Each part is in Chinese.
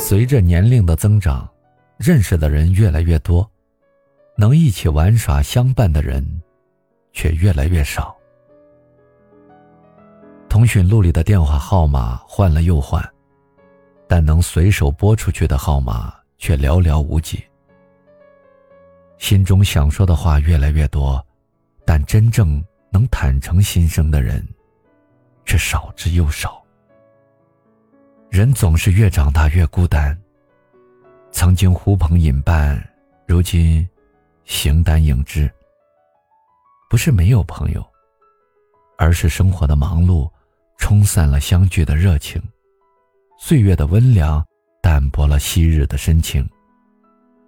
随着年龄的增长，认识的人越来越多，能一起玩耍相伴的人却越来越少。通讯录里的电话号码换了又换，但能随手拨出去的号码却寥寥无几。心中想说的话越来越多，但真正能坦诚心声的人却少之又少。人总是越长大越孤单。曾经呼朋引伴，如今形单影只。不是没有朋友，而是生活的忙碌冲散了相聚的热情，岁月的温凉淡薄了昔日的深情。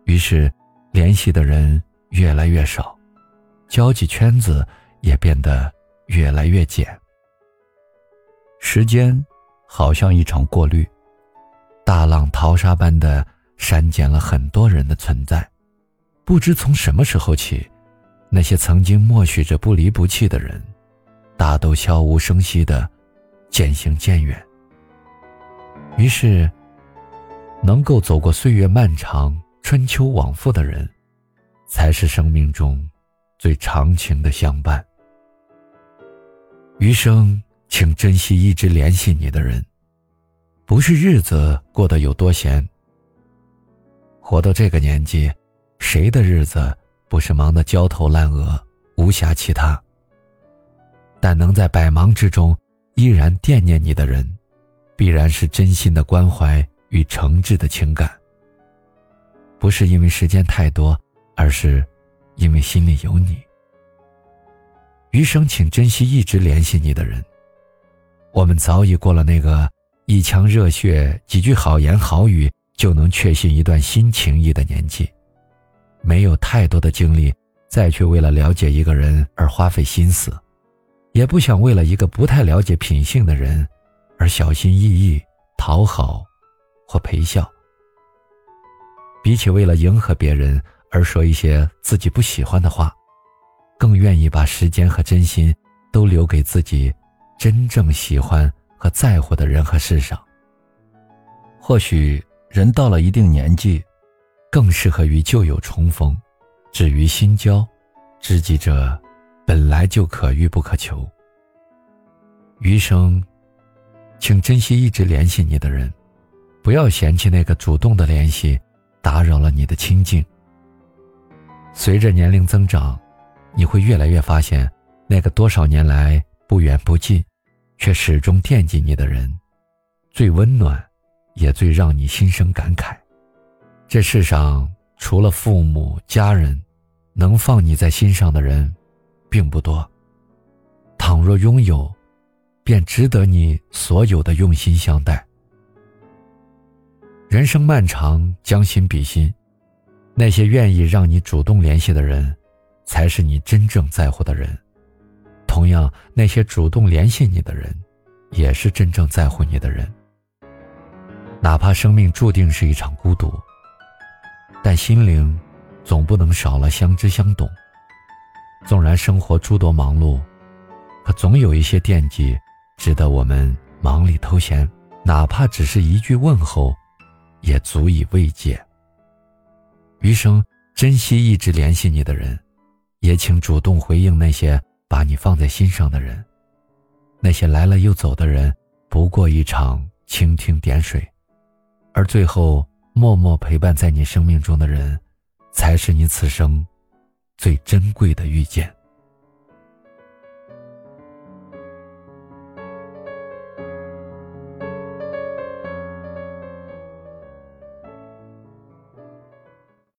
于是，联系的人越来越少，交际圈子也变得越来越简。时间。好像一场过滤，大浪淘沙般的删减了很多人的存在。不知从什么时候起，那些曾经默许着不离不弃的人，大都悄无声息的渐行渐远。于是，能够走过岁月漫长、春秋往复的人，才是生命中最长情的相伴。余生。请珍惜一直联系你的人，不是日子过得有多闲。活到这个年纪，谁的日子不是忙得焦头烂额，无暇其他？但能在百忙之中依然惦念你的人，必然是真心的关怀与诚挚的情感。不是因为时间太多，而是因为心里有你。余生，请珍惜一直联系你的人。我们早已过了那个一腔热血、几句好言好语就能确信一段新情谊的年纪，没有太多的精力再去为了了解一个人而花费心思，也不想为了一个不太了解品性的人而小心翼翼讨好或陪笑。比起为了迎合别人而说一些自己不喜欢的话，更愿意把时间和真心都留给自己。真正喜欢和在乎的人和事上，或许人到了一定年纪，更适合与旧友重逢。至于新交，知己者本来就可遇不可求。余生，请珍惜一直联系你的人，不要嫌弃那个主动的联系打扰了你的清静。随着年龄增长，你会越来越发现，那个多少年来不远不近。却始终惦记你的人，最温暖，也最让你心生感慨。这世上除了父母家人，能放你在心上的人，并不多。倘若拥有，便值得你所有的用心相待。人生漫长，将心比心，那些愿意让你主动联系的人，才是你真正在乎的人。同样，那些主动联系你的人，也是真正在乎你的人。哪怕生命注定是一场孤独，但心灵总不能少了相知相懂。纵然生活诸多忙碌，可总有一些惦记，值得我们忙里偷闲。哪怕只是一句问候，也足以慰藉。余生，珍惜一直联系你的人，也请主动回应那些。把你放在心上的人，那些来了又走的人，不过一场蜻蜓点水，而最后默默陪伴在你生命中的人，才是你此生最珍贵的遇见。